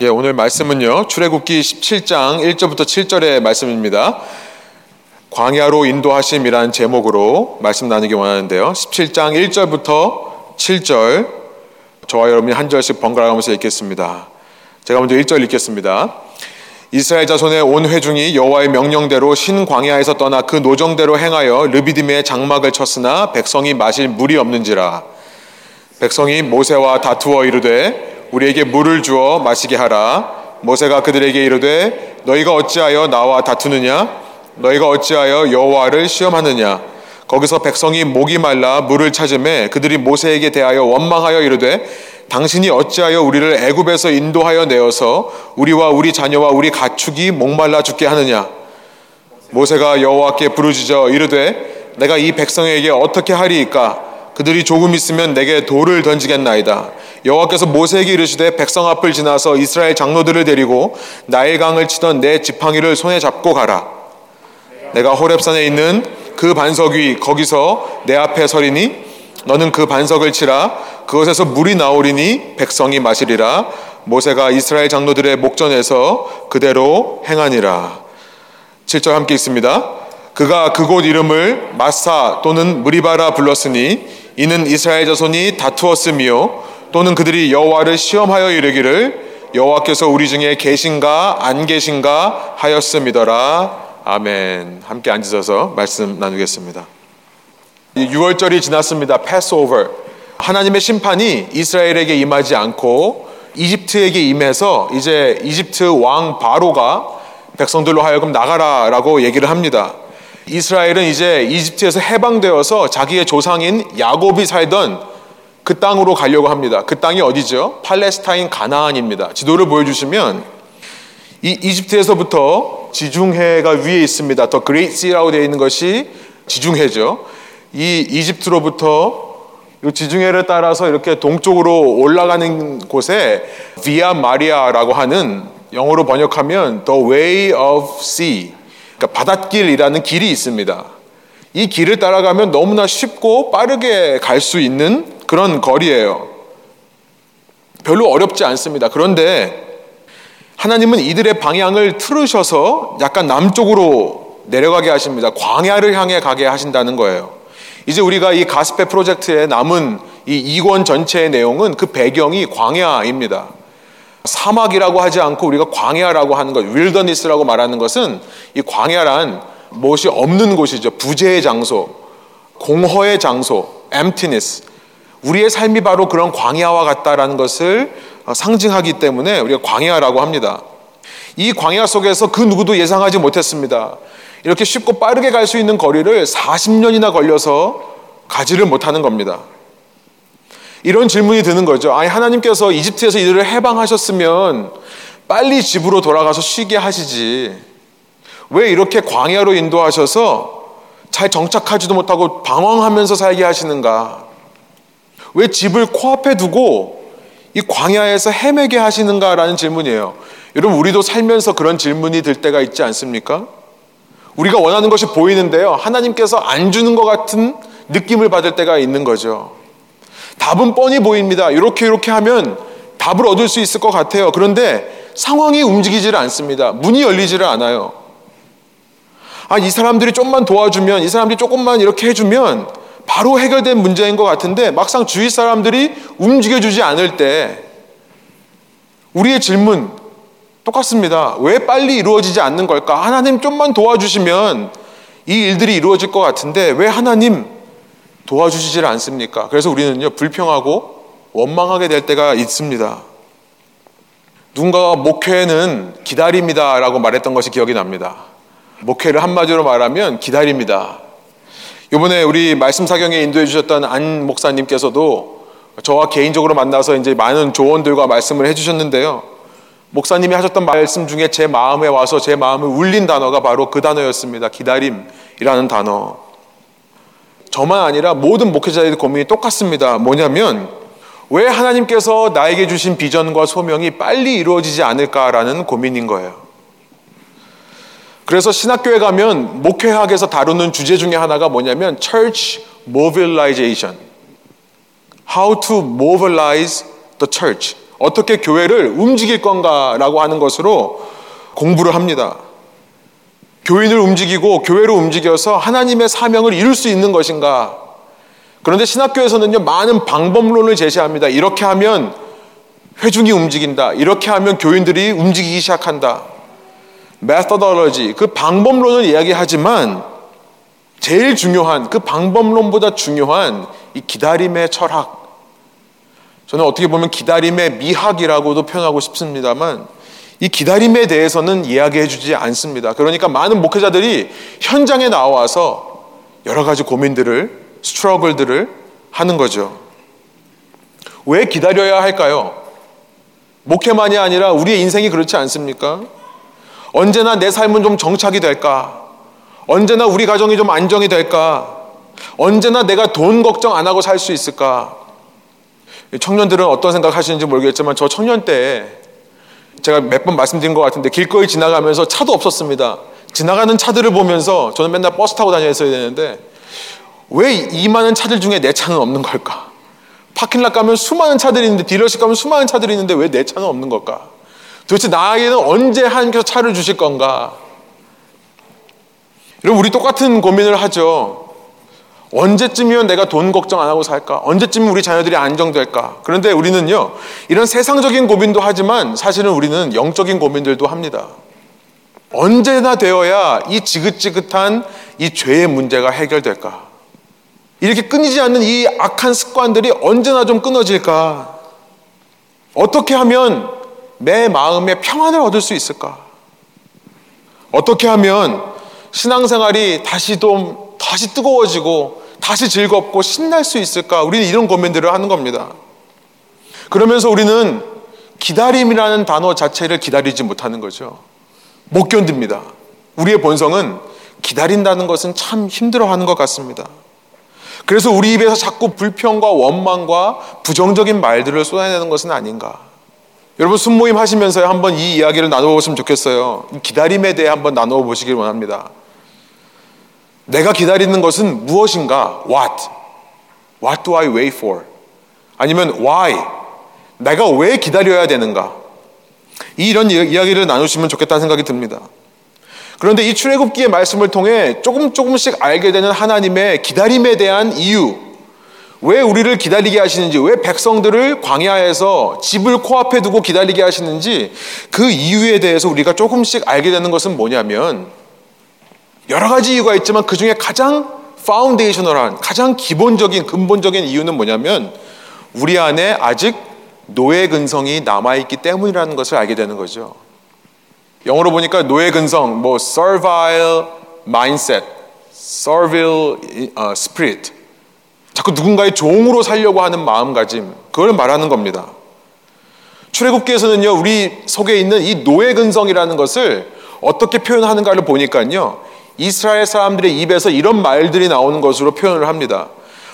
예, 오늘 말씀은요. 출애굽기 17장 1절부터 7절의 말씀입니다. 광야로 인도하심이라는 제목으로 말씀 나누기 원하는데요. 17장 1절부터 7절 저와 여러분이 한 절씩 번갈아 가면서 읽겠습니다. 제가 먼저 1절 읽겠습니다. 이스라엘 자손의 온 회중이 여호와의 명령대로 신 광야에서 떠나 그 노정대로 행하여 르비딤의 장막을 쳤으나 백성이 마실 물이 없는지라 백성이 모세와 다투어 이르되 우리에게 물을 주어 마시게 하라. 모세가 그들에게 이르되 너희가 어찌하여 나와 다투느냐? 너희가 어찌하여 여호와를 시험하느냐? 거기서 백성이 목이 말라 물을 찾음에 그들이 모세에게 대하여 원망하여 이르되 당신이 어찌하여 우리를 애굽에서 인도하여 내어서 우리와 우리 자녀와 우리 가축이 목말라 죽게 하느냐? 모세가 여호와께 부르짖어 이르되 내가 이 백성에게 어떻게 하리이까 그들이 조금 있으면 내게 돌을 던지겠나이다. 여호와께서 모세에게 이르시되 백성 앞을 지나서 이스라엘 장로들을 데리고 나일 강을 치던 내 지팡이를 손에 잡고 가라. 내가 호렙산에 있는 그 반석 위 거기서 내 앞에 서리니 너는 그 반석을 치라. 그것에서 물이 나오리니 백성이 마시리라. 모세가 이스라엘 장로들의 목전에서 그대로 행하니라. 7절 함께 있습니다. 그가 그곳 이름을 마사 또는 무리바라 불렀으니 이는 이스라엘 자손이 다투었으며 또는 그들이 여호와를 시험하여 이르기를 여호와께서 우리 중에 계신가 안 계신가 하였음이더라 아멘 함께 앉으셔서 말씀 나누겠습니다 6월절이 지났습니다. 패스오버. 하나님의 심판이 이스라엘에게 임하지 않고 이집트에게 임해서 이제 이집트 왕 바로가 백성들로 하여금 나가라라고 얘기를 합니다. 이스라엘은 이제 이집트에서 해방되어서 자기의 조상인 야곱이 살던 그 땅으로 가려고 합니다. 그 땅이 어디죠? 팔레스타인 가나안입니다. 지도를 보여주시면 이 이집트에서부터 지중해가 위에 있습니다. The Great Sea라고 되어 있는 것이 지중해죠. 이 이집트로부터 지중해를 따라서 이렇게 동쪽으로 올라가는 곳에 비아 마리아라고 하는 영어로 번역하면 The Way of Sea, 그러니까 바닷길이라는 길이 있습니다. 이 길을 따라가면 너무나 쉽고 빠르게 갈 수 있는 그런 거리예요. 별로 어렵지 않습니다. 그런데 하나님은 이들의 방향을 틀으셔서 약간 남쪽으로 내려가게 하십니다. 광야를 향해 가게 하신다는 거예요. 이제 우리가 이 가스페 프로젝트에 남은 이 2권 전체의 내용은 그 배경이 광야입니다. 사막이라고 하지 않고 우리가 광야라고 하는 것, 윌더니스라고 말하는 것은 이 광야란 무엇이 없는 곳이죠. 부재의 장소, 공허의 장소, emptiness. 우리의 삶이 바로 그런 광야와 같다라는 것을 상징하기 때문에 우리가 광야라고 합니다. 이 광야 속에서 그 누구도 예상하지 못했습니다. 이렇게 쉽고 빠르게 갈 수 있는 거리를 40년이나 걸려서 가지를 못하는 겁니다. 이런 질문이 드는 거죠. 아니, 하나님께서 이집트에서 이들을 해방하셨으면 빨리 집으로 돌아가서 쉬게 하시지. 왜 이렇게 광야로 인도하셔서 잘 정착하지도 못하고 방황하면서 살게 하시는가? 왜 집을 코앞에 두고 이 광야에서 헤매게 하시는가라는 질문이에요. 여러분, 우리도 살면서 그런 질문이 들 때가 있지 않습니까? 우리가 원하는 것이 보이는데요. 하나님께서 안 주는 것 같은 느낌을 받을 때가 있는 거죠. 답은 뻔히 보입니다. 이렇게 이렇게 하면 답을 얻을 수 있을 것 같아요. 그런데 상황이 움직이지를 않습니다. 문이 열리지를 않아요. 아, 이 사람들이 좀만 도와주면, 이 사람들이 조금만 이렇게 해주면 바로 해결된 문제인 것 같은데 막상 주위 사람들이 움직여주지 않을 때 우리의 질문, 똑같습니다. 왜 빨리 이루어지지 않는 걸까? 하나님 좀만 도와주시면 이 일들이 이루어질 것 같은데 왜 하나님 도와주시질 않습니까? 그래서 우리는요, 불평하고 원망하게 될 때가 있습니다. 누군가가 목회는 기다립니다 라고 말했던 것이 기억이 납니다. 목회를 한마디로 말하면 기다립니다. 이번에 우리 말씀 사경에 인도해 주셨던 안 목사님께서도 저와 개인적으로 만나서 이제 많은 조언들과 말씀을 해 주셨는데요. 목사님이 하셨던 말씀 중에 제 마음에 와서 제 마음을 울린 단어가 바로 그 단어였습니다. 기다림이라는 단어. 저만 아니라 모든 목회자들의 고민이 똑같습니다. 뭐냐면 왜 하나님께서 나에게 주신 비전과 소명이 빨리 이루어지지 않을까라는 고민인 거예요. 그래서 신학교에 가면 목회학에서 다루는 주제 중에 하나가 뭐냐면 church mobilization. How to mobilize the church. 어떻게 교회를 움직일 건가라고 하는 것으로 공부를 합니다. 교인을 움직이고 교회를 움직여서 하나님의 사명을 이룰 수 있는 것인가? 그런데 신학교에서는요, 많은 방법론을 제시합니다. 이렇게 하면 회중이 움직인다. 이렇게 하면 교인들이 움직이기 시작한다. methodology, 그 방법론을 이야기하지만 제일 중요한, 그 방법론보다 중요한 이 기다림의 철학. 저는 어떻게 보면 기다림의 미학이라고도 표현하고 싶습니다만 이 기다림에 대해서는 이야기해 주지 않습니다. 그러니까 많은 목회자들이 현장에 나와서 여러 가지 고민들을, 스트러글들을 하는 거죠. 왜 기다려야 할까요? 목회만이 아니라 우리의 인생이 그렇지 않습니까? 언제나 내 삶은 좀 정착이 될까? 언제나 우리 가정이 좀 안정이 될까? 언제나 내가 돈 걱정 안 하고 살 수 있을까? 청년들은 어떤 생각 하시는지 모르겠지만 저 청년 때 제가 몇 번 말씀드린 것 같은데 길거리 지나가면서 차도 없었습니다. 지나가는 차들을 보면서 저는 맨날 버스 타고 다녔어야 되는데 왜 이 많은 차들 중에 내 차는 없는 걸까? 파킹락 가면 수많은 차들이 있는데 딜러십 가면 수많은 차들이 있는데 왜 내 차는 없는 걸까? 도대체 나에게는 언제 하나님께서 차를 주실 건가? 여러분 우리 똑같은 고민을 하죠. 언제쯤이면 내가 돈 걱정 안 하고 살까? 언제쯤 우리 자녀들이 안정될까? 그런데 우리는요, 이런 세상적인 고민도 하지만 사실은 우리는 영적인 고민들도 합니다. 언제나 되어야 이 지긋지긋한 이 죄의 문제가 해결될까? 이렇게 끊이지 않는 이 악한 습관들이 언제나 좀 끊어질까? 어떻게 하면 내 마음에 평안을 얻을 수 있을까? 어떻게 하면 신앙생활이 다시 좀 다시 뜨거워지고 다시 즐겁고 신날 수 있을까? 우리는 이런 고민들을 하는 겁니다. 그러면서 우리는 기다림이라는 단어 자체를 기다리지 못하는 거죠. 못 견딥니다. 우리의 본성은 기다린다는 것은 참 힘들어 하는 것 같습니다. 그래서 우리 입에서 자꾸 불평과 원망과 부정적인 말들을 쏟아내는 것은 아닌가. 여러분 순모임 하시면서 한번 이 이야기를 나눠보시면 좋겠어요. 기다림에 대해 한번 나눠보시길 원합니다. 내가 기다리는 것은 무엇인가? What? What do I wait for? 아니면 why? 내가 왜 기다려야 되는가? 이런 이야기를 나누시면 좋겠다는 생각이 듭니다. 그런데 이 출애굽기의 말씀을 통해 조금 조금씩 알게 되는 하나님의 기다림에 대한 이유, 왜 우리를 기다리게 하시는지, 왜 백성들을 광야에서 집을 코앞에 두고 기다리게 하시는지 그 이유에 대해서 우리가 조금씩 알게 되는 것은 뭐냐면 여러 가지 이유가 있지만 그 중에 가장 파운데이셔널한 가장 기본적인 근본적인 이유는 뭐냐면 우리 안에 아직 노예 근성이 남아 있기 때문이라는 것을 알게 되는 거죠. 영어로 보니까 노예 근성, 뭐 servile mindset, servile spirit, 자꾸 누군가의 종으로 살려고 하는 마음가짐, 그걸 말하는 겁니다. 출애굽기에서는요, 우리 속에 있는 이 노예 근성이라는 것을 어떻게 표현하는가를 보니까요, 이스라엘 사람들의 입에서 이런 말들이 나오는 것으로 표현을 합니다.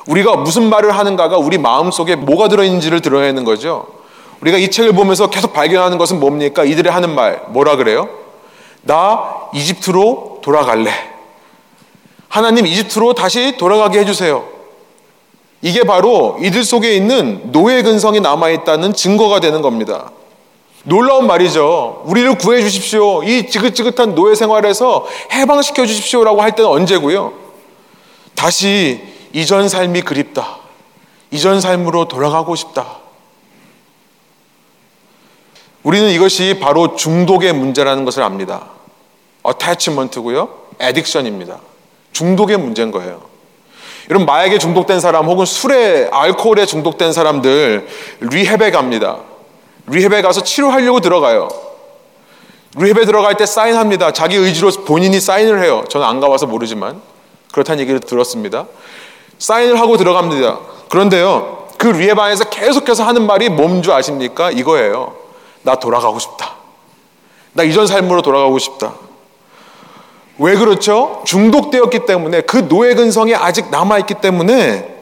우리가 무슨 말을 하는가가 우리 마음 속에 뭐가 들어있는지를 드러내는 거죠. 우리가 이 책을 보면서 계속 발견하는 것은 뭡니까? 이들이 하는 말, 뭐라 그래요? 나 이집트로 돌아갈래. 하나님 이집트로 다시 돌아가게 해주세요. 이게 바로 이들 속에 있는 노예 근성이 남아있다는 증거가 되는 겁니다. 놀라운 말이죠. 우리를 구해 주십시오. 이 지긋지긋한 노예 생활에서 해방시켜 주십시오라고 할 때는 언제고요? 다시 이전 삶이 그립다. 이전 삶으로 돌아가고 싶다. 우리는 이것이 바로 중독의 문제라는 것을 압니다. 어태치먼트고요. 에딕션입니다. 중독의 문제인 거예요. 여러분 마약에 중독된 사람 혹은 술에 알코올에 중독된 사람들 리헵에 갑니다. 리헵에 가서 치료하려고 들어가요. 리헵에 들어갈 때 사인합니다. 자기 의지로 본인이 사인을 해요. 저는 안 가봐서 모르지만 그렇다는 얘기를 들었습니다. 사인을 하고 들어갑니다. 그런데요, 그 리헵 안에서 계속해서 하는 말이 뭔 줄 아십니까? 이거예요. 나 돌아가고 싶다. 나 이전 삶으로 돌아가고 싶다. 왜 그렇죠? 중독되었기 때문에 그 노예 근성이 아직 남아있기 때문에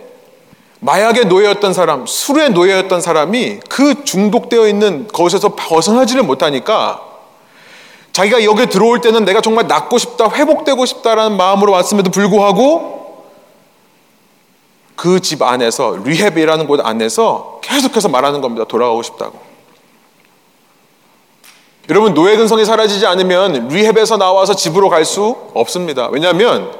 마약의 노예였던 사람, 술의 노예였던 사람이 그 중독되어 있는 것에서 벗어나지를 못하니까 자기가 여기 들어올 때는 내가 정말 낫고 싶다, 회복되고 싶다라는 마음으로 왔음에도 불구하고 그 집 안에서 리헵이라는 곳 안에서 계속해서 말하는 겁니다. 돌아가고 싶다고. 여러분 노예 근성이 사라지지 않으면 리헵에서 나와서 집으로 갈 수 없습니다. 왜냐하면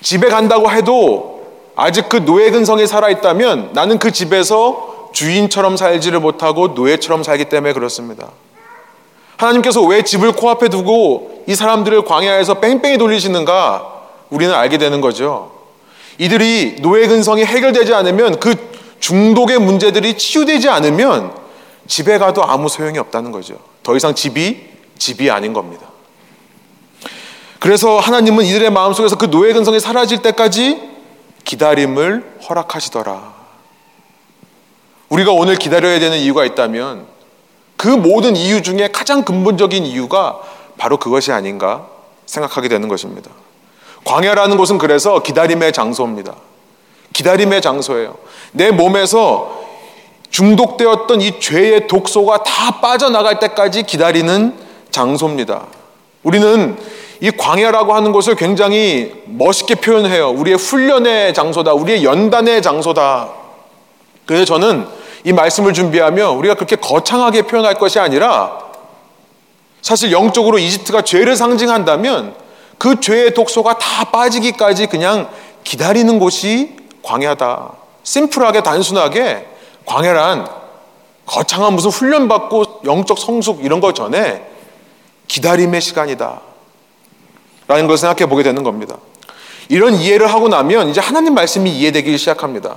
집에 간다고 해도 아직 그 노예 근성이 살아 있다면 나는 그 집에서 주인처럼 살지를 못하고 노예처럼 살기 때문에 그렇습니다. 하나님께서 왜 집을 코앞에 두고 이 사람들을 광야에서 뺑뺑이 돌리시는가 우리는 알게 되는 거죠. 이들이 노예 근성이 해결되지 않으면 그 중독의 문제들이 치유되지 않으면 집에 가도 아무 소용이 없다는 거죠. 더 이상 집이 집이 아닌 겁니다. 그래서 하나님은 이들의 마음속에서 그 노예 근성이 사라질 때까지 기다림을 허락하시더라. 우리가 오늘 기다려야 되는 이유가 있다면 그 모든 이유 중에 가장 근본적인 이유가 바로 그것이 아닌가 생각하게 되는 것입니다. 광야라는 곳은 그래서 기다림의 장소입니다. 기다림의 장소예요. 내 몸에서 중독되었던 이 죄의 독소가 다 빠져나갈 때까지 기다리는 장소입니다. 우리는 이 광야라고 하는 것을 굉장히 멋있게 표현해요. 우리의 훈련의 장소다. 우리의 연단의 장소다. 그래서 저는 이 말씀을 준비하며 우리가 그렇게 거창하게 표현할 것이 아니라 사실 영적으로 이집트가 죄를 상징한다면 그 죄의 독소가 다 빠지기까지 그냥 기다리는 곳이 광야다. 심플하게 단순하게 광야란 거창한 무슨 훈련받고 영적 성숙 이런 거 전에 기다림의 시간이다. 라는 걸 생각해 보게 되는 겁니다. 이런 이해를 하고 나면 이제 하나님 말씀이 이해되기 시작합니다.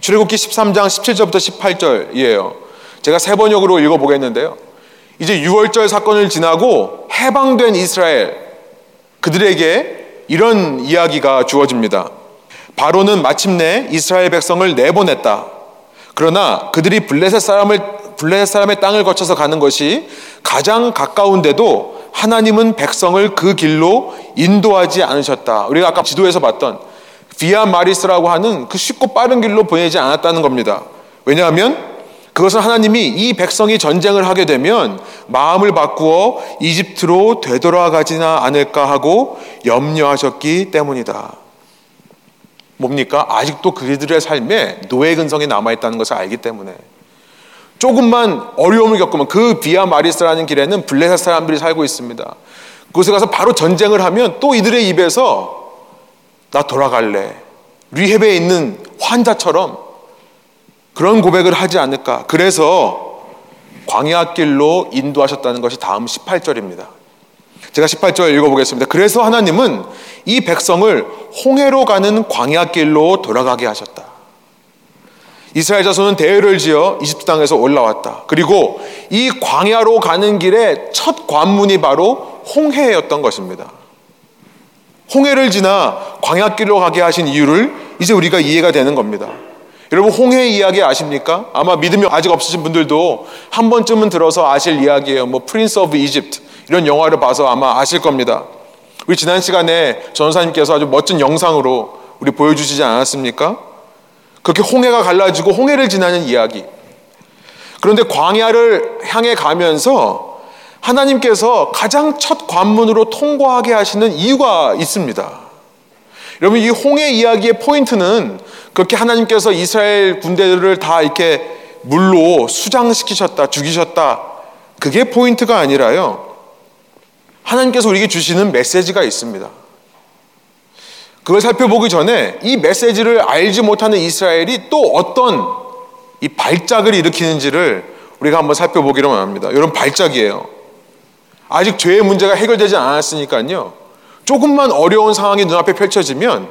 출애굽기 13장 17절부터 18절이에요. 제가 세 번역으로 읽어 보겠는데요. 이제 6월절 사건을 지나고 해방된 이스라엘 그들에게 이런 이야기가 주어집니다. 바로는 마침내 이스라엘 백성을 내보냈다. 그러나 그들이 블레셋 사람을 블레셋 사람의 땅을 거쳐서 가는 것이 가장 가까운데도 하나님은 백성을 그 길로 인도하지 않으셨다. 우리가 아까 지도에서 봤던 비아 마리스라고 하는 그 쉽고 빠른 길로 보내지 않았다는 겁니다. 왜냐하면 그것은 하나님이 이 백성이 전쟁을 하게 되면 마음을 바꾸어 이집트로 되돌아가지나 않을까 하고 염려하셨기 때문이다. 뭡니까? 아직도 그들의 삶에 노예 근성이 남아있다는 것을 알기 때문에 조금만 어려움을 겪으면 그 비아 마리스라는 길에는 블레셋 사람들이 살고 있습니다. 그곳에 가서 바로 전쟁을 하면 또 이들의 입에서 나 돌아갈래. 리헤베에 있는 환자처럼 그런 고백을 하지 않을까. 그래서 광야 길로 인도하셨다는 것이 다음 18절입니다. 제가 18절 읽어보겠습니다. 그래서 하나님은 이 백성을 홍해로 가는 광야 길로 돌아가게 하셨다. 이스라엘 자손은 대회를 지어 이집트 땅에서 올라왔다. 그리고 이 광야로 가는 길의 첫 관문이 바로 홍해였던 것입니다. 홍해를 지나 광야길로 가게 하신 이유를 이제 우리가 이해가 되는 겁니다. 여러분 홍해 이야기 아십니까? 아마 믿음이 아직 없으신 분들도 한 번쯤은 들어서 아실 이야기예요. 뭐 Prince of Egypt 이런 영화를 봐서 아마 아실 겁니다. 우리 지난 시간에 전도사님께서 아주 멋진 영상으로 우리 보여주시지 않았습니까? 그렇게 홍해가 갈라지고 홍해를 지나는 이야기. 그런데 광야를 향해 가면서 하나님께서 가장 첫 관문으로 통과하게 하시는 이유가 있습니다. 여러분, 이 홍해 이야기의 포인트는 그렇게 하나님께서 이스라엘 군대들을 다 이렇게 물로 수장시키셨다, 죽이셨다. 그게 포인트가 아니라요. 하나님께서 우리에게 주시는 메시지가 있습니다. 그걸 살펴보기 전에 이 메시지를 알지 못하는 이스라엘이 또 어떤 이 발작을 일으키는지를 우리가 한번 살펴보기로 합니다. 이런 발작이에요. 아직 죄의 문제가 해결되지 않았으니까요. 조금만 어려운 상황이 눈앞에 펼쳐지면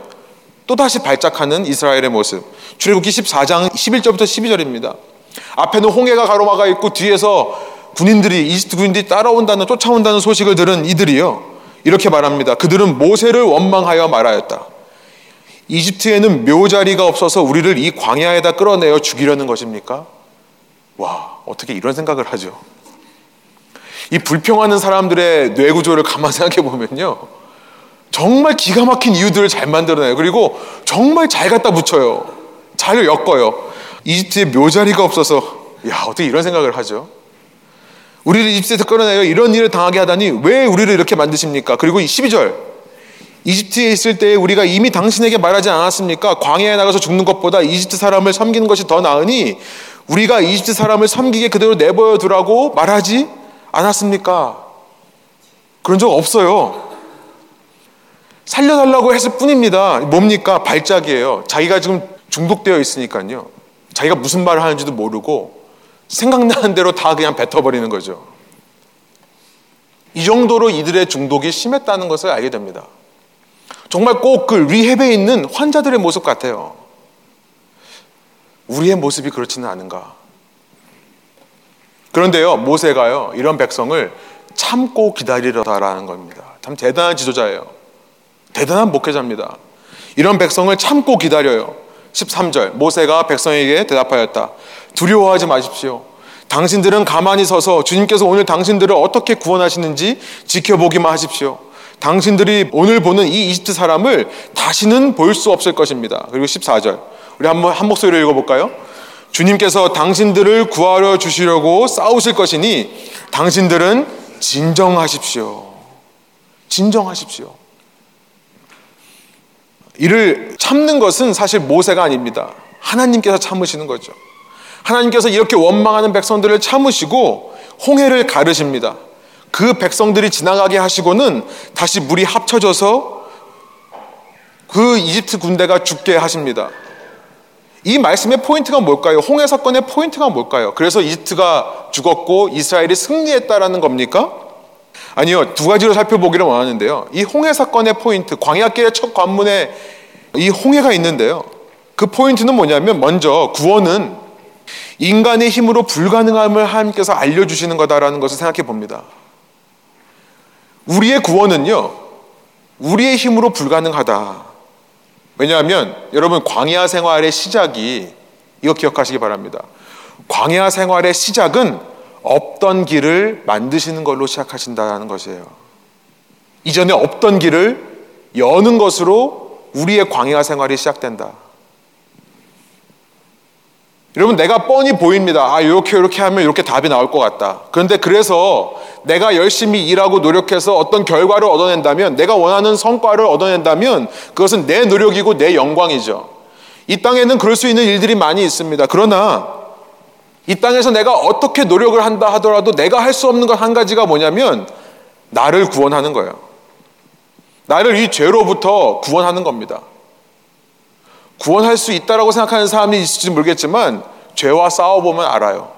또다시 발작하는 이스라엘의 모습. 출애굽기 14장 11절부터 12절입니다. 앞에는 홍해가 가로막아 있고 뒤에서 군인들이 이집트 군인들이 따라온다는 쫓아온다는 소식을 들은 이들이요. 이렇게 말합니다. 그들은 모세를 원망하여 말하였다. 이집트에는 묘자리가 없어서 우리를 이 광야에다 끌어내어 죽이려는 것입니까? 와, 어떻게 이런 생각을 하죠? 이 불평하는 사람들의 뇌구조를 가만 생각해 보면요. 정말 기가 막힌 이유들을 잘 만들어내요. 그리고 정말 잘 갖다 붙여요. 잘 엮어요. 이집트에 묘자리가 없어서, 야, 어떻게 이런 생각을 하죠? 우리를 이집트에서 끌어내요. 이런 일을 당하게 하다니 왜 우리를 이렇게 만드십니까? 그리고 12절. 이집트에 있을 때 우리가 이미 당신에게 말하지 않았습니까? 광야에 나가서 죽는 것보다 이집트 사람을 섬기는 것이 더 나으니 우리가 이집트 사람을 섬기게 그대로 내버려 두라고 말하지 않았습니까? 그런 적 없어요. 살려달라고 했을 뿐입니다. 뭡니까? 발작이에요. 자기가 지금 중독되어 있으니까요. 자기가 무슨 말을 하는지도 모르고 생각나는 대로 다 그냥 뱉어버리는 거죠. 이 정도로 이들의 중독이 심했다는 것을 알게 됩니다. 정말 꼭 그 리헵에 있는 환자들의 모습 같아요. 우리의 모습이 그렇지는 않은가. 그런데요, 모세가요, 이런 백성을 참고 기다리려다라는 겁니다. 참 대단한 지도자예요. 대단한 목회자입니다. 이런 백성을 참고 기다려요. 13절, 모세가 백성에게 대답하였다. 두려워하지 마십시오. 당신들은 가만히 서서 주님께서 오늘 당신들을 어떻게 구원하시는지 지켜보기만 하십시오. 당신들이 오늘 보는 이 이집트 사람을 다시는 볼 수 없을 것입니다. 그리고 14절. 우리 한번 한 목소리로 읽어볼까요? 주님께서 당신들을 구하려 주시려고 싸우실 것이니 당신들은 진정하십시오. 진정하십시오. 이를 참는 것은 사실 모세가 아닙니다. 하나님께서 참으시는 거죠. 하나님께서 이렇게 원망하는 백성들을 참으시고 홍해를 가르십니다. 그 백성들이 지나가게 하시고는 다시 물이 합쳐져서 그 이집트 군대가 죽게 하십니다. 이 말씀의 포인트가 뭘까요? 홍해 사건의 포인트가 뭘까요? 그래서 이집트가 죽었고 이스라엘이 승리했다라는 겁니까? 아니요. 두 가지로 살펴보기를 원하는데요. 이 홍해 사건의 포인트, 광야길의 첫 관문에 이 홍해가 있는데요. 그 포인트는 뭐냐면 먼저 구원은 인간의 힘으로 불가능함을 하나님께서 알려주시는 거다라는 것을 생각해 봅니다. 우리의 구원은요, 우리의 힘으로 불가능하다. 왜냐하면 여러분 광야 생활의 시작이 이거 기억하시기 바랍니다. 광야 생활의 시작은 없던 길을 만드시는 걸로 시작하신다는 것이에요. 이전에 없던 길을 여는 것으로 우리의 광야 생활이 시작된다. 여러분 내가 뻔히 보입니다. 아 이렇게 이렇게 하면 이렇게 답이 나올 것 같다. 그런데 그래서 내가 열심히 일하고 노력해서 어떤 결과를 얻어낸다면 내가 원하는 성과를 얻어낸다면 그것은 내 노력이고 내 영광이죠. 이 땅에는 그럴 수 있는 일들이 많이 있습니다. 그러나 이 땅에서 내가 어떻게 노력을 한다 하더라도 내가 할 수 없는 것 한 가지가 뭐냐면 나를 구원하는 거예요. 나를 이 죄로부터 구원하는 겁니다. 구원할 수 있다라고 생각하는 사람이 있을지 모르겠지만 죄와 싸워보면 알아요.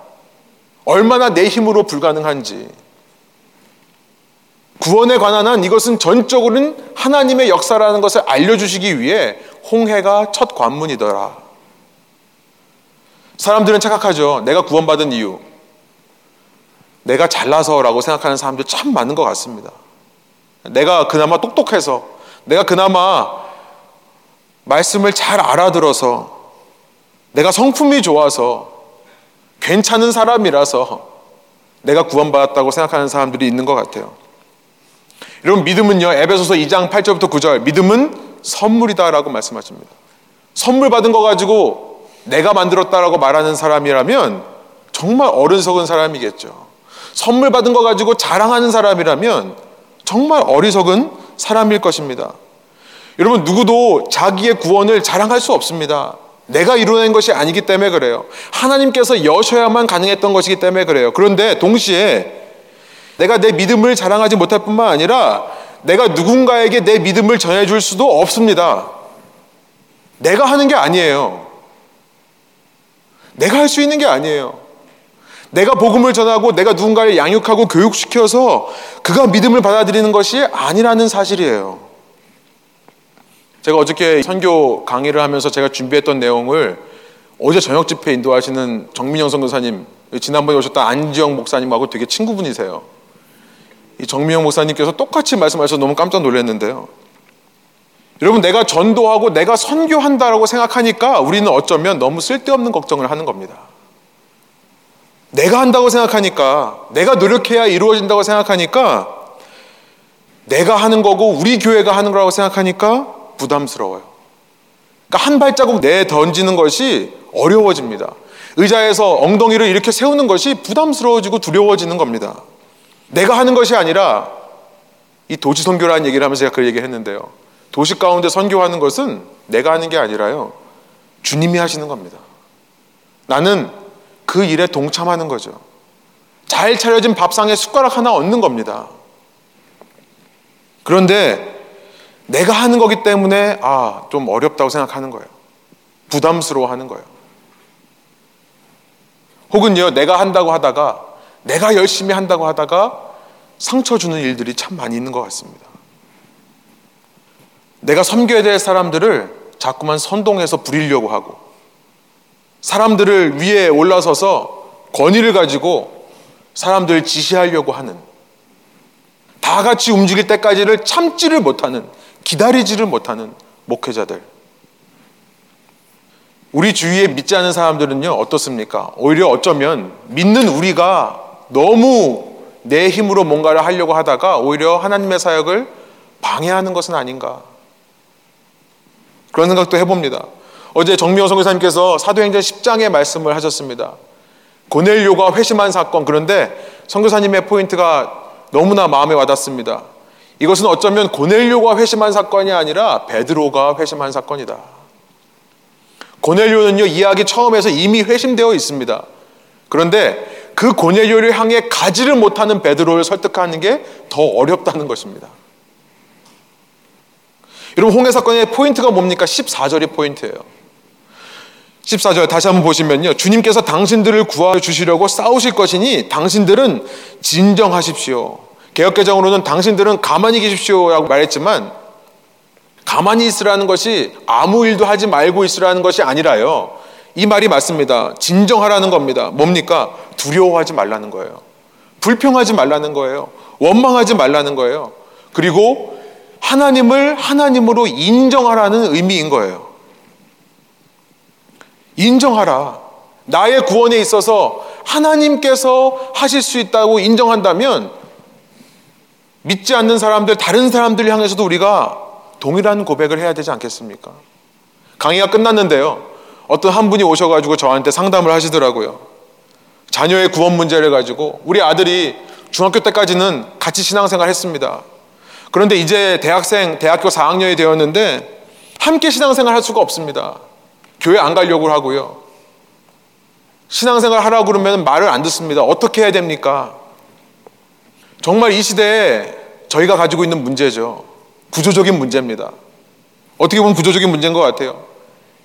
얼마나 내 힘으로 불가능한지. 구원에 관한 한 이것은 전적으로는 하나님의 역사라는 것을 알려주시기 위해 홍해가 첫 관문이더라. 사람들은 착각하죠. 내가 구원받은 이유. 내가 잘나서라고 생각하는 사람들 참 많은 것 같습니다. 내가 그나마 똑똑해서, 내가 그나마 말씀을 잘 알아들어서 내가 성품이 좋아서 괜찮은 사람이라서 내가 구원받았다고 생각하는 사람들이 있는 것 같아요. 여러분 믿음은요 에베소서 2장 8절부터 9절 믿음은 선물이다라고 말씀하십니다. 선물 받은 거 가지고 내가 만들었다라고 말하는 사람이라면 정말 어른석은 사람이겠죠. 선물 받은 거 가지고 자랑하는 사람이라면 정말 어리석은 사람일 것입니다. 여러분 누구도 자기의 구원을 자랑할 수 없습니다. 내가 이루어낸 것이 아니기 때문에 그래요. 하나님께서 여셔야만 가능했던 것이기 때문에 그래요. 그런데 동시에 내가 내 믿음을 자랑하지 못할 뿐만 아니라 내가 누군가에게 내 믿음을 전해줄 수도 없습니다. 내가 하는 게 아니에요. 내가 할 수 있는 게 아니에요. 내가 복음을 전하고 내가 누군가를 양육하고 교육시켜서 그가 믿음을 받아들이는 것이 아니라는 사실이에요. 제가 어저께 선교 강의를 하면서 제가 준비했던 내용을 어제 저녁 집회 인도하시는 정민영 선교사님, 지난번에 오셨던 안지영 목사님하고 되게 친구분이세요. 이 정민영 목사님께서 똑같이 말씀하셔서 너무 깜짝 놀랐는데요. 여러분, 내가 전도하고 내가 선교한다라고 생각하니까 우리는 어쩌면 너무 쓸데없는 걱정을 하는 겁니다. 내가 한다고 생각하니까, 내가 노력해야 이루어진다고 생각하니까, 내가 하는 거고 우리 교회가 하는 거라고 생각하니까 부담스러워요. 그러니까 한 발자국 내 던지는 것이 어려워집니다. 의자에서 엉덩이를 이렇게 세우는 것이 부담스러워지고 두려워지는 겁니다. 내가 하는 것이 아니라 이 도시 선교라는 얘기를 하면서 제가 그 얘기 했는데요. 도시 가운데 선교하는 것은 내가 하는 게 아니라요. 주님이 하시는 겁니다. 나는 그 일에 동참하는 거죠. 잘 차려진 밥상에 숟가락 하나 얹는 겁니다. 그런데 내가 하는 거기 때문에 아, 좀 어렵다고 생각하는 거예요. 부담스러워 하는 거예요. 혹은요, 내가 한다고 하다가, 내가 열심히 한다고 하다가 상처 주는 일들이 참 많이 있는 것 같습니다. 내가 섬겨야 될 사람들을 자꾸만 선동해서 부리려고 하고, 사람들을 위에 올라서서 권위를 가지고 사람들을 지시하려고 하는, 다 같이 움직일 때까지를 참지를 못하는, 기다리지를 못하는 목회자들. 우리 주위에 믿지 않는 사람들은요, 어떻습니까? 오히려 어쩌면 믿는 우리가 너무 내 힘으로 뭔가를 하려고 하다가 오히려 하나님의 사역을 방해하는 것은 아닌가. 그런 생각도 해봅니다. 어제 정미호 선교사님께서 사도행전 10장의 말씀을 하셨습니다. 고넬료가 회심한 사건. 그런데 선교사님의 포인트가 너무나 마음에 와닿습니다. 이것은 어쩌면 고넬료가 회심한 사건이 아니라 베드로가 회심한 사건이다. 고넬료는요, 이야기 처음에서 이미 회심되어 있습니다. 그런데 그 고넬료를 향해 가지를 못하는 베드로를 설득하는 게 더 어렵다는 것입니다. 여러분, 홍해 사건의 포인트가 뭡니까? 14절이 포인트예요. 14절 다시 한번 보시면요. 주님께서 당신들을 구하여 주시려고 싸우실 것이니 당신들은 진정하십시오. 개혁개정으로는 당신들은 가만히 계십시오라고 말했지만 가만히 있으라는 것이 아무 일도 하지 말고 있으라는 것이 아니라요. 이 말이 맞습니다. 진정하라는 겁니다. 뭡니까? 두려워하지 말라는 거예요. 불평하지 말라는 거예요. 원망하지 말라는 거예요. 그리고 하나님을 하나님으로 인정하라는 의미인 거예요. 인정하라. 나의 구원에 있어서 하나님께서 하실 수 있다고 인정한다면 믿지 않는 사람들, 다른 사람들 향해서도 우리가 동일한 고백을 해야 되지 않겠습니까? 강의가 끝났는데요. 어떤 한 분이 오셔가지고 저한테 상담을 하시더라고요. 자녀의 구원 문제를 가지고 우리 아들이 중학교 때까지는 같이 신앙생활 했습니다. 그런데 이제 대학생, 대학교 4학년이 되었는데 함께 신앙생활 할 수가 없습니다. 교회 안 가려고 하고요. 신앙생활 하라고 그러면 말을 안 듣습니다. 어떻게 해야 됩니까? 정말 이 시대에 저희가 가지고 있는 문제죠. 구조적인 문제입니다. 어떻게 보면 구조적인 문제인 것 같아요.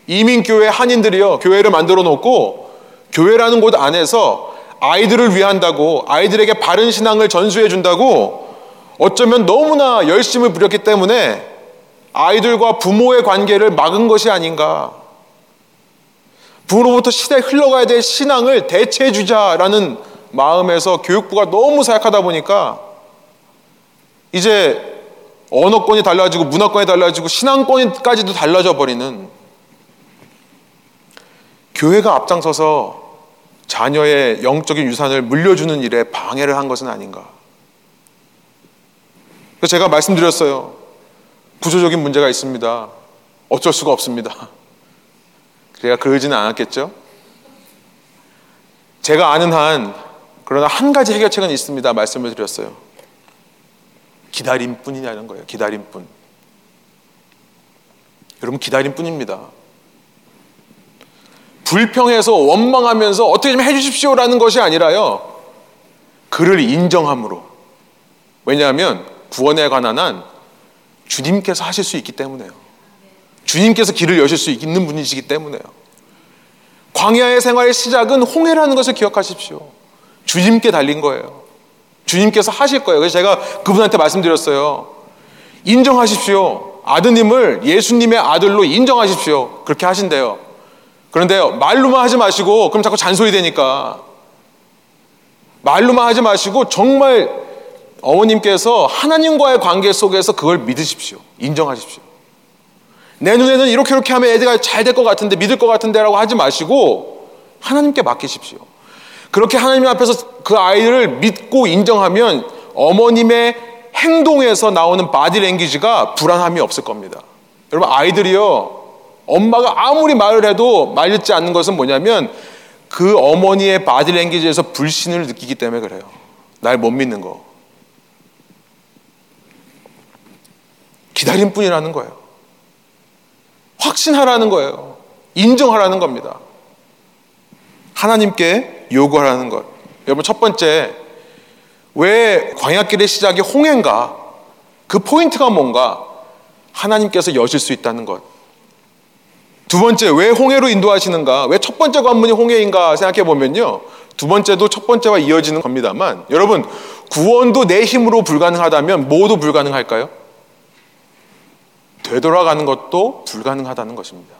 이민교회 한인들이요, 교회를 만들어 놓고 교회라는 곳 안에서 아이들을 위한다고 아이들에게 바른 신앙을 전수해 준다고 어쩌면 너무나 열심을 부렸기 때문에 아이들과 부모의 관계를 막은 것이 아닌가. 부모로부터 시대에 흘러가야 될 신앙을 대체해 주자라는 마음에서 교육부가 너무 사약하다 보니까 이제 언어권이 달라지고 문화권이 달라지고 신앙권까지도 달라져 버리는 교회가 앞장서서 자녀의 영적인 유산을 물려주는 일에 방해를 한 것은 아닌가. 제가 말씀드렸어요. 구조적인 문제가 있습니다. 어쩔 수가 없습니다. 제가 그러지는 않았겠죠? 제가 아는 한, 그러나 한 가지 해결책은 있습니다. 말씀을 드렸어요. 기다림 뿐이냐는 거예요. 기다림 뿐. 여러분, 기다림 뿐입니다. 불평해서 원망하면서 어떻게 좀 해주십시오라는 것이 아니라요. 그를 인정함으로. 왜냐하면 구원에 관한 한 주님께서 하실 수 있기 때문에요. 주님께서 길을 여실 수 있는 분이시기 때문에요. 광야의 생활의 시작은 홍해라는 것을 기억하십시오. 주님께 달린 거예요. 주님께서 하실 거예요. 그래서 제가 그분한테 말씀드렸어요. 인정하십시오. 아드님을 예수님의 아들로 인정하십시오. 그렇게 하신대요. 그런데 말로만 하지 마시고 그럼 자꾸 잔소리 되니까 말로만 하지 마시고 정말 어머님께서 하나님과의 관계 속에서 그걸 믿으십시오. 인정하십시오. 내 눈에는 이렇게 이렇게 하면 애가 잘 될 것 같은데 믿을 것 같은데라고 하지 마시고 하나님께 맡기십시오. 그렇게 하나님 앞에서 그 아이를 믿고 인정하면 어머님의 행동에서 나오는 바디 랭귀지가 불안함이 없을 겁니다. 여러분 아이들이요 엄마가 아무리 말을 해도 말리지 않는 것은 뭐냐면 그 어머니의 바디 랭귀지에서 불신을 느끼기 때문에 그래요. 날 못 믿는 거. 기다림 뿐이라는 거예요. 확신하라는 거예요. 인정하라는 겁니다. 하나님께 요구하라는 것. 여러분 첫 번째 왜 광야길의 시작이 홍해인가? 그 포인트가 뭔가? 하나님께서 여실 수 있다는 것. 두 번째, 왜 홍해로 인도하시는가? 왜 첫 번째 관문이 홍해인가 생각해 보면요. 두 번째도 첫 번째와 이어지는 겁니다만, 여러분, 구원도 내 힘으로 불가능하다면 모두 불가능할까요? 되돌아가는 것도 불가능하다는 것입니다.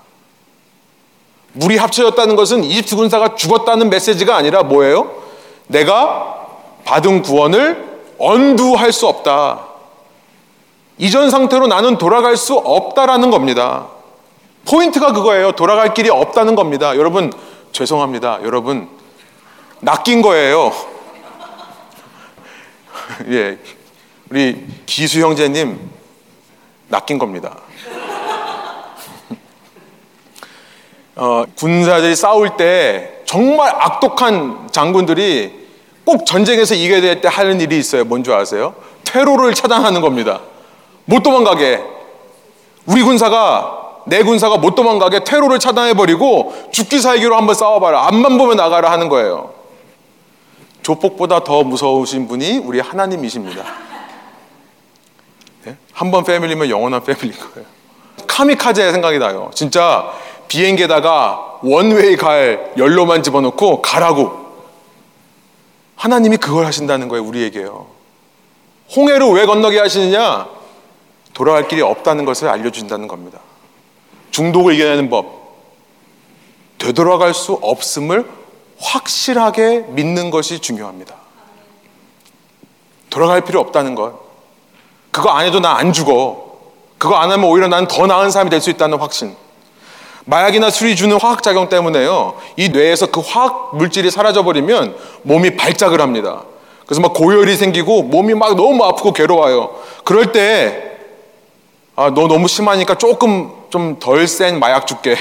물이 합쳐졌다는 것은 이집트 군사가 죽었다는 메시지가 아니라 뭐예요? 내가 받은 구원을 언두할 수 없다. 이전 상태로 나는 돌아갈 수 없다라는 겁니다. 포인트가 그거예요. 돌아갈 길이 없다는 겁니다. 여러분, 죄송합니다. 여러분, 낚인 거예요. 예. 우리 기수 형제님, 낚인 겁니다. 어, 군사들이 싸울 때 정말 악독한 장군들이 꼭 전쟁에서 이겨야 될 때 하는 일이 있어요. 뭔지 아세요? 테러를 차단하는 겁니다. 못 도망가게. 우리 군사가 내 군사가 못 도망가게 테러를 차단해버리고 죽기 살기로 한번 싸워봐라. 앞만 보면 나가라 하는 거예요. 조폭보다 더 무서우신 분이 우리 하나님이십니다. 네? 한번 패밀리면 영원한 패밀리인 거예요. 카미카제 생각이 나요. 진짜 비행기에다가 원웨이 갈 연료만 집어넣고 가라고. 하나님이 그걸 하신다는 거예요, 우리에게요. 홍해를 왜 건너게 하시느냐? 돌아갈 길이 없다는 것을 알려준다는 겁니다. 중독을 이겨내는 법. 되돌아갈 수 없음을 확실하게 믿는 것이 중요합니다. 돌아갈 필요 없다는 것. 그거 안 해도 나 안 죽어. 그거 안 하면 오히려 난 더 나은 사람이 될 수 있다는 확신. 마약이나 술이 주는 화학작용 때문에요. 이 뇌에서 그 화학 물질이 사라져버리면 몸이 발작을 합니다. 그래서 막 고열이 생기고 몸이 막 너무 아프고 괴로워요. 그럴 때, 아, 너 너무 심하니까 조금 좀 덜 센 마약 줄게.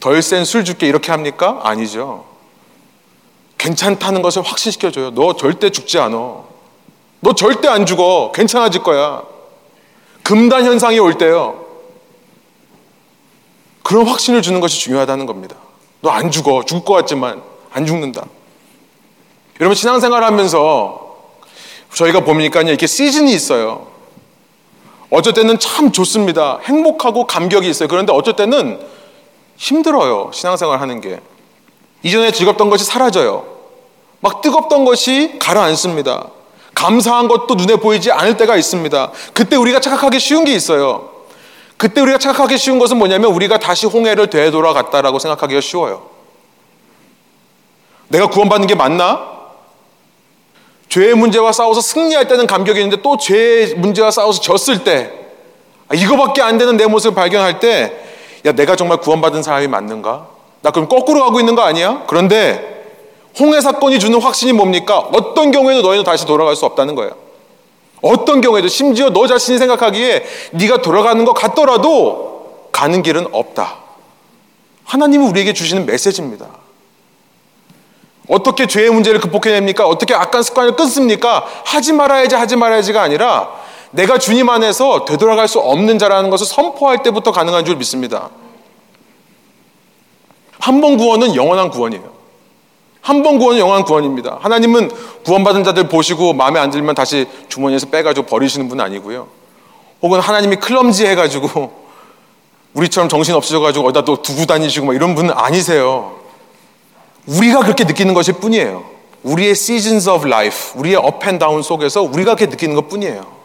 덜 센 술 줄게. 이렇게 합니까? 아니죠. 괜찮다는 것을 확신시켜줘요. 너 절대 죽지 않아. 너 절대 안 죽어. 괜찮아질 거야. 금단 현상이 올 때요. 그런 확신을 주는 것이 중요하다는 겁니다. 너 안 죽어. 죽을 것 같지만 안 죽는다. 여러분 신앙생활 하면서 저희가 보니까 이렇게 시즌이 있어요. 어쩔 때는 참 좋습니다. 행복하고 감격이 있어요. 그런데 어쩔 때는 힘들어요. 신앙생활 하는 게. 이전에 즐겁던 것이 사라져요. 막 뜨겁던 것이 가라앉습니다. 감사한 것도 눈에 보이지 않을 때가 있습니다. 그때 우리가 착각하기 쉬운 게 있어요. 그때 우리가 착각하기 쉬운 것은 뭐냐면 우리가 다시 홍해를 되돌아갔다라고 생각하기가 쉬워요. 내가 구원받는 게 맞나? 죄의 문제와 싸워서 승리할 때는 감격이 있는데 또 죄의 문제와 싸워서 졌을 때 아, 이거밖에 안 되는 내 모습을 발견할 때 야, 내가 정말 구원받은 사람이 맞는가? 나 그럼 거꾸로 가고 있는 거 아니야? 그런데 홍해 사건이 주는 확신이 뭡니까? 어떤 경우에도 너희는 다시 돌아갈 수 없다는 거예요. 어떤 경우에도 심지어 너 자신이 생각하기에 네가 돌아가는 것 같더라도 가는 길은 없다. 하나님은 우리에게 주시는 메시지입니다. 어떻게 죄의 문제를 극복해냅니까? 어떻게 악한 습관을 끊습니까? 하지 말아야지 하지 말아야지가 아니라 내가 주님 안에서 되돌아갈 수 없는 자라는 것을 선포할 때부터 가능한 줄 믿습니다. 한 번 구원은 영원한 구원이에요. 한 번 구원은 영원한 구원입니다. 하나님은 구원받은 자들 보시고 마음에 안 들면 다시 주머니에서 빼가지고 버리시는 분 아니고요. 혹은 하나님이 클럼지 해가지고 우리처럼 정신 없어져가지고 어디다 또 두고 다니시고 막 이런 분은 아니세요. 우리가 그렇게 느끼는 것일 뿐이에요. 우리의 seasons of life, 우리의 up and down 속에서 우리가 그렇게 느끼는 것 뿐이에요.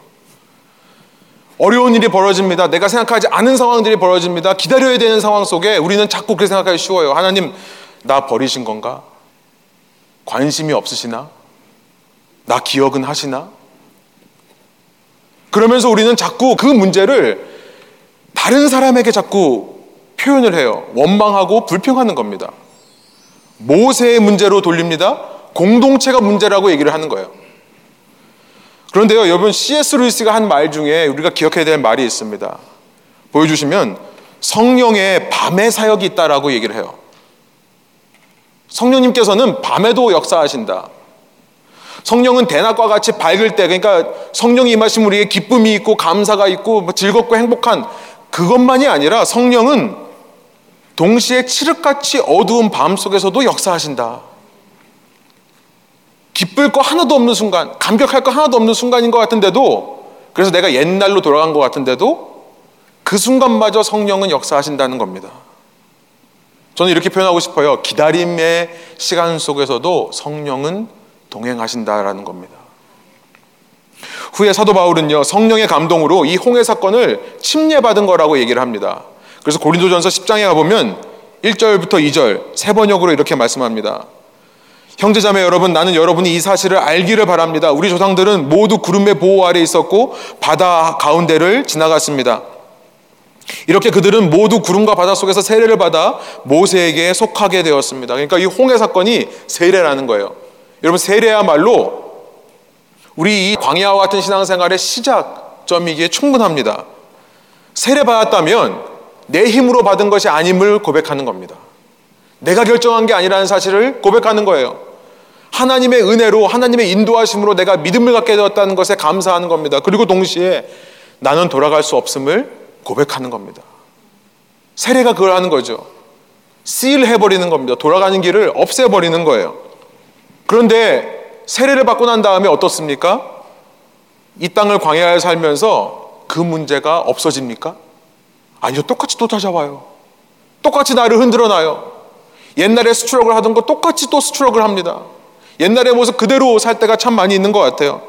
어려운 일이 벌어집니다. 내가 생각하지 않은 상황들이 벌어집니다. 기다려야 되는 상황 속에 우리는 자꾸 그렇게 생각하기 쉬워요. 하나님, 나 버리신 건가? 관심이 없으시나? 나 기억은 하시나? 그러면서 우리는 자꾸 그 문제를 다른 사람에게 자꾸 표현을 해요. 원망하고 불평하는 겁니다. 모세의 문제로 돌립니다. 공동체가 문제라고 얘기를 하는 거예요. 그런데요, 여러분, C.S. 루이스가 한 말 중에 우리가 기억해야 될 말이 있습니다. 보여주시면 성령의 밤의 사역이 있다라고 얘기를 해요. 성령님께서는 밤에도 역사하신다. 성령은 대낮과 같이 밝을 때, 그러니까 성령이 임하시면 우리의 기쁨이 있고 감사가 있고 뭐 즐겁고 행복한 그것만이 아니라 성령은 동시에 칠흑같이 어두운 밤 속에서도 역사하신다. 기쁠 거 하나도 없는 순간, 감격할 거 하나도 없는 순간인 것 같은데도 그래서 내가 옛날로 돌아간 것 같은데도 그 순간마저 성령은 역사하신다는 겁니다. 저는 이렇게 표현하고 싶어요. 기다림의 시간 속에서도 성령은 동행하신다라는 겁니다. 후에 사도 바울은요, 성령의 감동으로 이 홍해 사건을 침례받은 거라고 얘기를 합니다. 그래서 고린도전서 10장에 가보면 1절부터 2절 세 번역으로 이렇게 말씀합니다. 형제자매 여러분, 나는 여러분이 이 사실을 알기를 바랍니다. 우리 조상들은 모두 구름의 보호 아래 있었고 바다 가운데를 지나갔습니다. 이렇게 그들은 모두 구름과 바다 속에서 세례를 받아 모세에게 속하게 되었습니다. 그러니까 이 홍해 사건이 세례라는 거예요. 여러분 세례야말로 우리 이 광야와 같은 신앙생활의 시작점이기에 충분합니다. 세례 받았다면 내 힘으로 받은 것이 아님을 고백하는 겁니다. 내가 결정한 게 아니라는 사실을 고백하는 거예요. 하나님의 은혜로 하나님의 인도하심으로 내가 믿음을 갖게 되었다는 것에 감사하는 겁니다. 그리고 동시에 나는 돌아갈 수 없음을 고백하는 겁니다. 세례가 그걸 하는 거죠. 실 해버리는 겁니다. 돌아가는 길을 없애버리는 거예요. 그런데 세례를 받고 난 다음에 어떻습니까? 이 땅을 광야에 살면서 그 문제가 없어집니까? 아니요, 똑같이 또 찾아와요. 똑같이 나를 흔들어 놔요. 옛날에 스트럭을 하던 거 똑같이 또 스트럭을 합니다. 옛날의 모습 그대로 살 때가 참 많이 있는 것 같아요.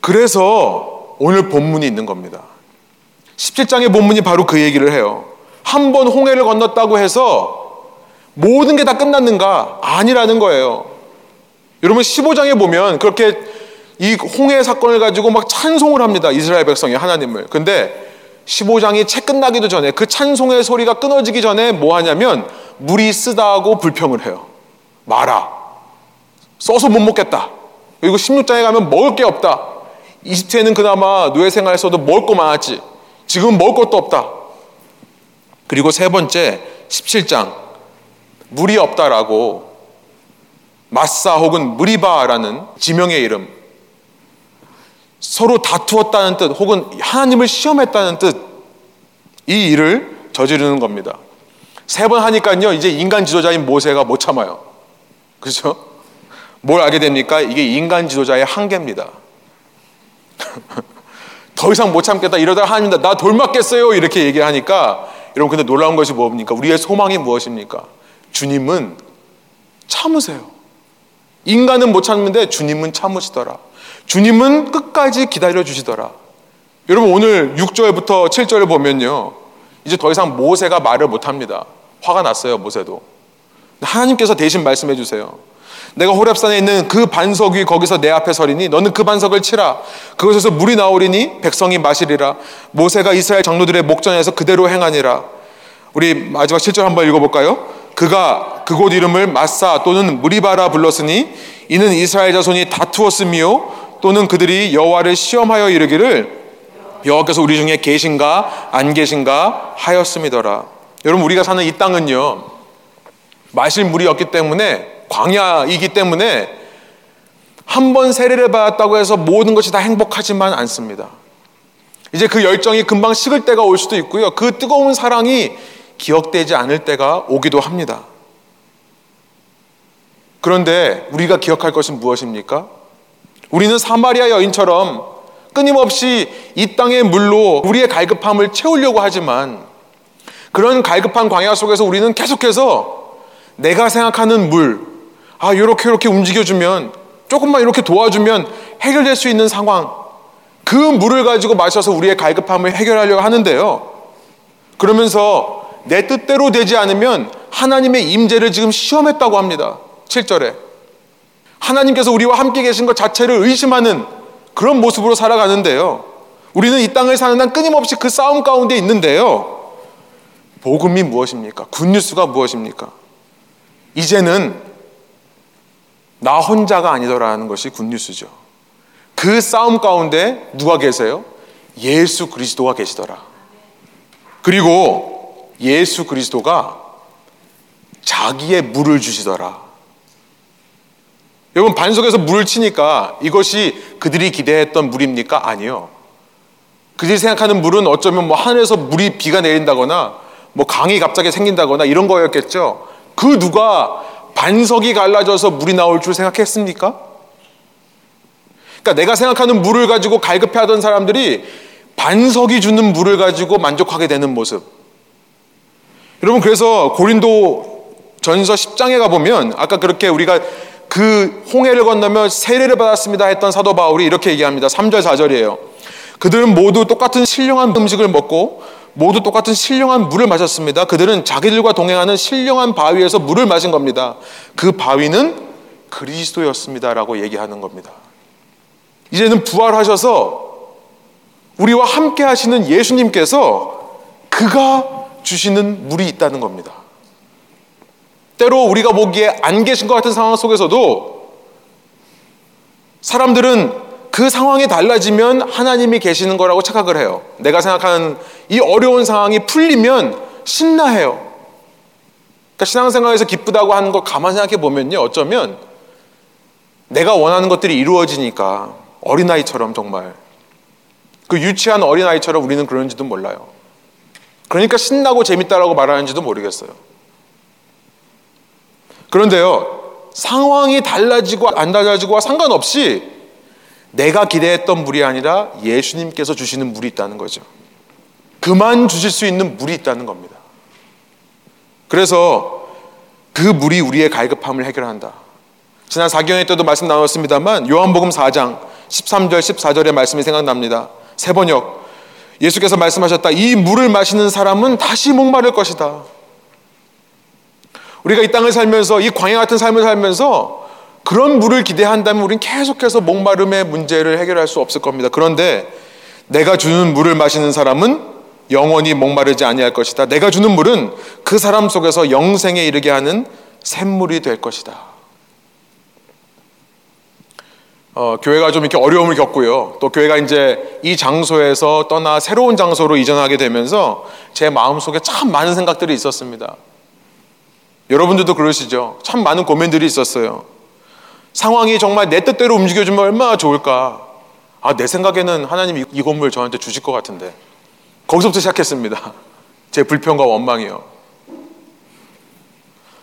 그래서 오늘 본문이 있는 겁니다. 17장의 본문이 바로 그 얘기를 해요. 한 번 홍해를 건넜다고 해서 모든 게 다 끝났는가? 아니라는 거예요. 여러분 15장에 보면 그렇게 이 홍해 사건을 가지고 막 찬송을 합니다. 이스라엘 백성이 하나님을. 근데 15장이 채 끝나기도 전에 그 찬송의 소리가 끊어지기 전에 뭐 하냐면 물이 쓰다고 불평을 해요. 마라. 써서 못 먹겠다. 그리고 16장에 가면 먹을 게 없다. 이집트에는 그나마 노예 생활에서도 먹을 거 많았지. 지금은 먹을 것도 없다. 그리고 세 번째 17장 물이 없다라고 마사 혹은 무리바라는 지명의 이름 서로 다투었다는 뜻 혹은 하나님을 시험했다는 뜻 이 일을 저지르는 겁니다. 세 번 하니까요 이제 인간 지도자인 모세가 못 참아요. 그렇죠? 뭘 알게 됩니까? 이게 인간 지도자의 한계입니다. 더 이상 못 참겠다 이러다가 하나님 나 돌맞겠어요 이렇게 얘기하니까 여러분 근데 놀라운 것이 뭡니까? 우리의 소망이 무엇입니까? 주님은 참으세요. 인간은 못 참는데 주님은 참으시더라. 주님은 끝까지 기다려 주시더라. 여러분 오늘 6절부터 7절을 보면요. 이제 더 이상 모세가 말을 못 합니다. 화가 났어요, 모세도. 하나님께서 대신 말씀해 주세요. 내가 호렙산에 있는 그 반석 위 거기서 내 앞에 서리니 너는 그 반석을 치라. 그것에서 물이 나오리니 백성이 마시리라. 모세가 이스라엘 장로들의 목전에서 그대로 행하니라. 우리 마지막 7절 한번 읽어볼까요? 그가 그곳 이름을 마사 또는 무리바라 불렀으니 이는 이스라엘 자손이 다투었으며 또는 그들이 여호와를 시험하여 이르기를 여호와께서 우리 중에 계신가 안 계신가 하였음이더라. 여러분 우리가 사는 이 땅은요 마실 물이 없기 때문에 광야이기 때문에 한 번 세례를 받았다고 해서 모든 것이 다 행복하지만 않습니다. 이제 그 열정이 금방 식을 때가 올 수도 있고요. 그 뜨거운 사랑이 기억되지 않을 때가 오기도 합니다. 그런데 우리가 기억할 것은 무엇입니까? 우리는 사마리아 여인처럼 끊임없이 이 땅의 물로 우리의 갈급함을 채우려고 하지만 그런 갈급한 광야 속에서 우리는 계속해서 내가 생각하는 물, 아, 이렇게 이렇게 움직여주면 조금만 이렇게 도와주면 해결될 수 있는 상황. 그 물을 가지고 마셔서 우리의 갈급함을 해결하려고 하는데요. 그러면서 내 뜻대로 되지 않으면 하나님의 임재를 지금 시험했다고 합니다. 7절에. 하나님께서 우리와 함께 계신 것 자체를 의심하는 그런 모습으로 살아가는데요. 우리는 이 땅을 사는 한 끊임없이 그 싸움 가운데 있는데요. 복음이 무엇입니까? 굿뉴스가 무엇입니까? 이제는 나 혼자가 아니더라는 것이 굿뉴스죠. 그 싸움 가운데 누가 계세요? 예수 그리스도가 계시더라. 그리고 예수 그리스도가 자기의 물을 주시더라. 여러분 반석에서 물을 치니까 이것이 그들이 기대했던 물입니까? 아니요. 그들이 생각하는 물은 어쩌면 뭐 하늘에서 물이 비가 내린다거나 뭐 강이 갑자기 생긴다거나 이런 거였겠죠. 그 누가 반석이 갈라져서 물이 나올 줄 생각했습니까? 그러니까 내가 생각하는 물을 가지고 갈급해하던 사람들이 반석이 주는 물을 가지고 만족하게 되는 모습. 여러분 그래서 고린도 전서 10장에 가보면 아까 그렇게 우리가 그 홍해를 건너며 세례를 받았습니다 했던 사도 바울이 이렇게 얘기합니다. 3절 4절이에요. 그들은 모두 똑같은 신령한 음식을 먹고 모두 똑같은 신령한 물을 마셨습니다. 그들은 자기들과 동행하는 신령한 바위에서 물을 마신 겁니다. 그 바위는 그리스도였습니다라고 얘기하는 겁니다. 이제는 부활하셔서 우리와 함께 하시는 예수님께서 그가 주시는 물이 있다는 겁니다. 때로 우리가 보기에 안 계신 것 같은 상황 속에서도 사람들은 그 상황이 달라지면 하나님이 계시는 거라고 착각을 해요. 내가 생각하는 이 어려운 상황이 풀리면 신나해요. 그러니까 신앙생활에서 기쁘다고 하는 걸 가만 생각해 보면요. 어쩌면 내가 원하는 것들이 이루어지니까 어린아이처럼 정말 그 유치한 어린아이처럼 우리는 그런지도 몰라요. 그러니까 신나고 재밌다라고 말하는지도 모르겠어요. 그런데요, 상황이 달라지고 안 달라지고와 상관없이 내가 기대했던 물이 아니라 예수님께서 주시는 물이 있다는 거죠. 그만 주실 수 있는 물이 있다는 겁니다. 그래서 그 물이 우리의 갈급함을 해결한다. 지난 4경회 때도 말씀 나눴습니다만 요한복음 4장 13절 14절의 말씀이 생각납니다. 세 번역 예수께서 말씀하셨다. 이 물을 마시는 사람은 다시 목마를 것이다. 우리가 이 땅을 살면서 이 광야 같은 삶을 살면서 그런 물을 기대한다면 우리는 계속해서 목마름의 문제를 해결할 수 없을 겁니다. 그런데 내가 주는 물을 마시는 사람은 영원히 목마르지 아니할 것이다. 내가 주는 물은 그 사람 속에서 영생에 이르게 하는 샘물이 될 것이다. 어, 교회가 좀 이렇게 어려움을 겪고요. 또 교회가 이제 이 장소에서 떠나 새로운 장소로 이전하게 되면서 제 마음속에 참 많은 생각들이 있었습니다. 여러분들도 그러시죠? 참 많은 고민들이 있었어요. 상황이 정말 내 뜻대로 움직여주면 얼마나 좋을까? 아, 내 생각에는 하나님이 이 건물 저한테 주실 것 같은데. 거기서부터 시작했습니다. 제 불평과 원망이요.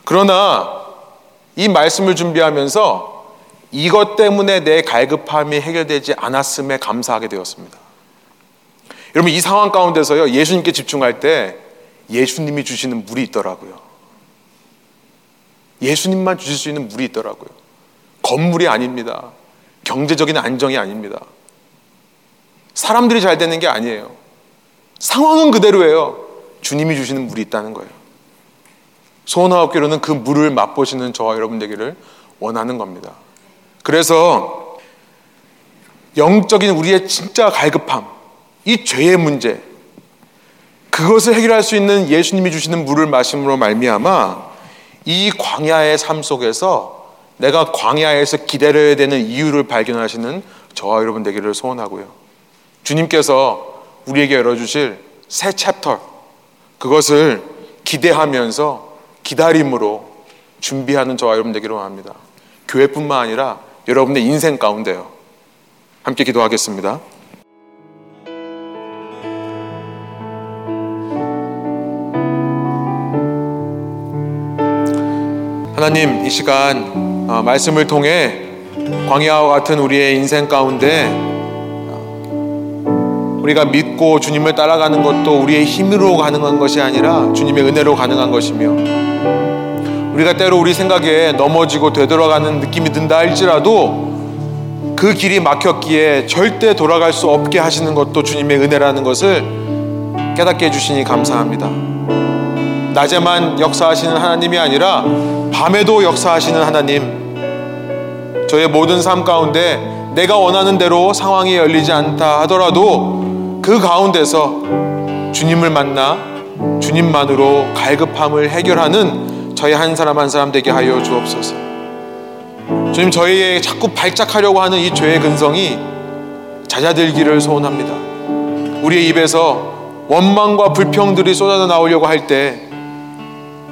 그러나 이 말씀을 준비하면서 이것 때문에 내 갈급함이 해결되지 않았음에 감사하게 되었습니다. 여러분, 이 상황 가운데서요, 예수님께 집중할 때 예수님이 주시는 물이 있더라고요. 예수님만 주실 수 있는 물이 있더라고요. 건물이 아닙니다. 경제적인 안정이 아닙니다. 사람들이 잘 되는 게 아니에요. 상황은 그대로예요. 주님이 주시는 물이 있다는 거예요. 소원하옵기로는 그 물을 맛보시는 저와 여러분 되기를 원하는 겁니다. 그래서 영적인 우리의 진짜 갈급함, 이 죄의 문제, 그것을 해결할 수 있는 예수님이 주시는 물을 마심으로 말미암아 이 광야의 삶 속에서 내가 광야에서 기다려야 되는 이유를 발견하시는 저와 여러분 되기를 소원하고요. 주님께서 우리에게 열어주실 새 챕터, 그것을 기대하면서 기다림으로 준비하는 저와 여러분 되기를 원합니다. 교회뿐만 아니라 여러분의 인생 가운데요. 함께 기도하겠습니다. 하나님, 이 시간 어, 말씀을 통해 광야와 같은 우리의 인생 가운데 어, 우리가 믿고 주님을 따라가는 것도 우리의 힘으로 가능한 것이 아니라 주님의 은혜로 가능한 것이며 우리가 때로 우리 생각에 넘어지고 되돌아가는 느낌이 든다 할지라도 그 길이 막혔기에 절대 돌아갈 수 없게 하시는 것도 주님의 은혜라는 것을 깨닫게 해주시니 감사합니다. 낮에만 역사하시는 하나님이 아니라 밤에도 역사하시는 하나님, 저의 모든 삶 가운데 내가 원하는 대로 상황이 열리지 않다 하더라도 그 가운데서 주님을 만나 주님만으로 갈급함을 해결하는 저희 한 사람 한 사람 되게 하여 주옵소서. 주님 저희의 자꾸 발작하려고 하는 이 죄의 근성이 잦아들기를 소원합니다. 우리의 입에서 원망과 불평들이 쏟아져 나오려고 할 때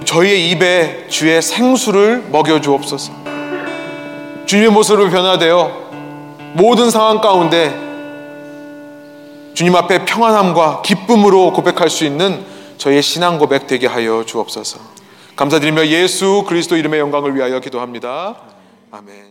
저희의 입에 주의 생수를 먹여 주옵소서. 주님의 모습으로 변화되어 모든 상황 가운데 주님 앞에 평안함과 기쁨으로 고백할 수 있는 저희의 신앙 고백 되게 하여 주옵소서. 감사드리며 예수 그리스도 이름의 영광을 위하여 기도합니다. 아멘.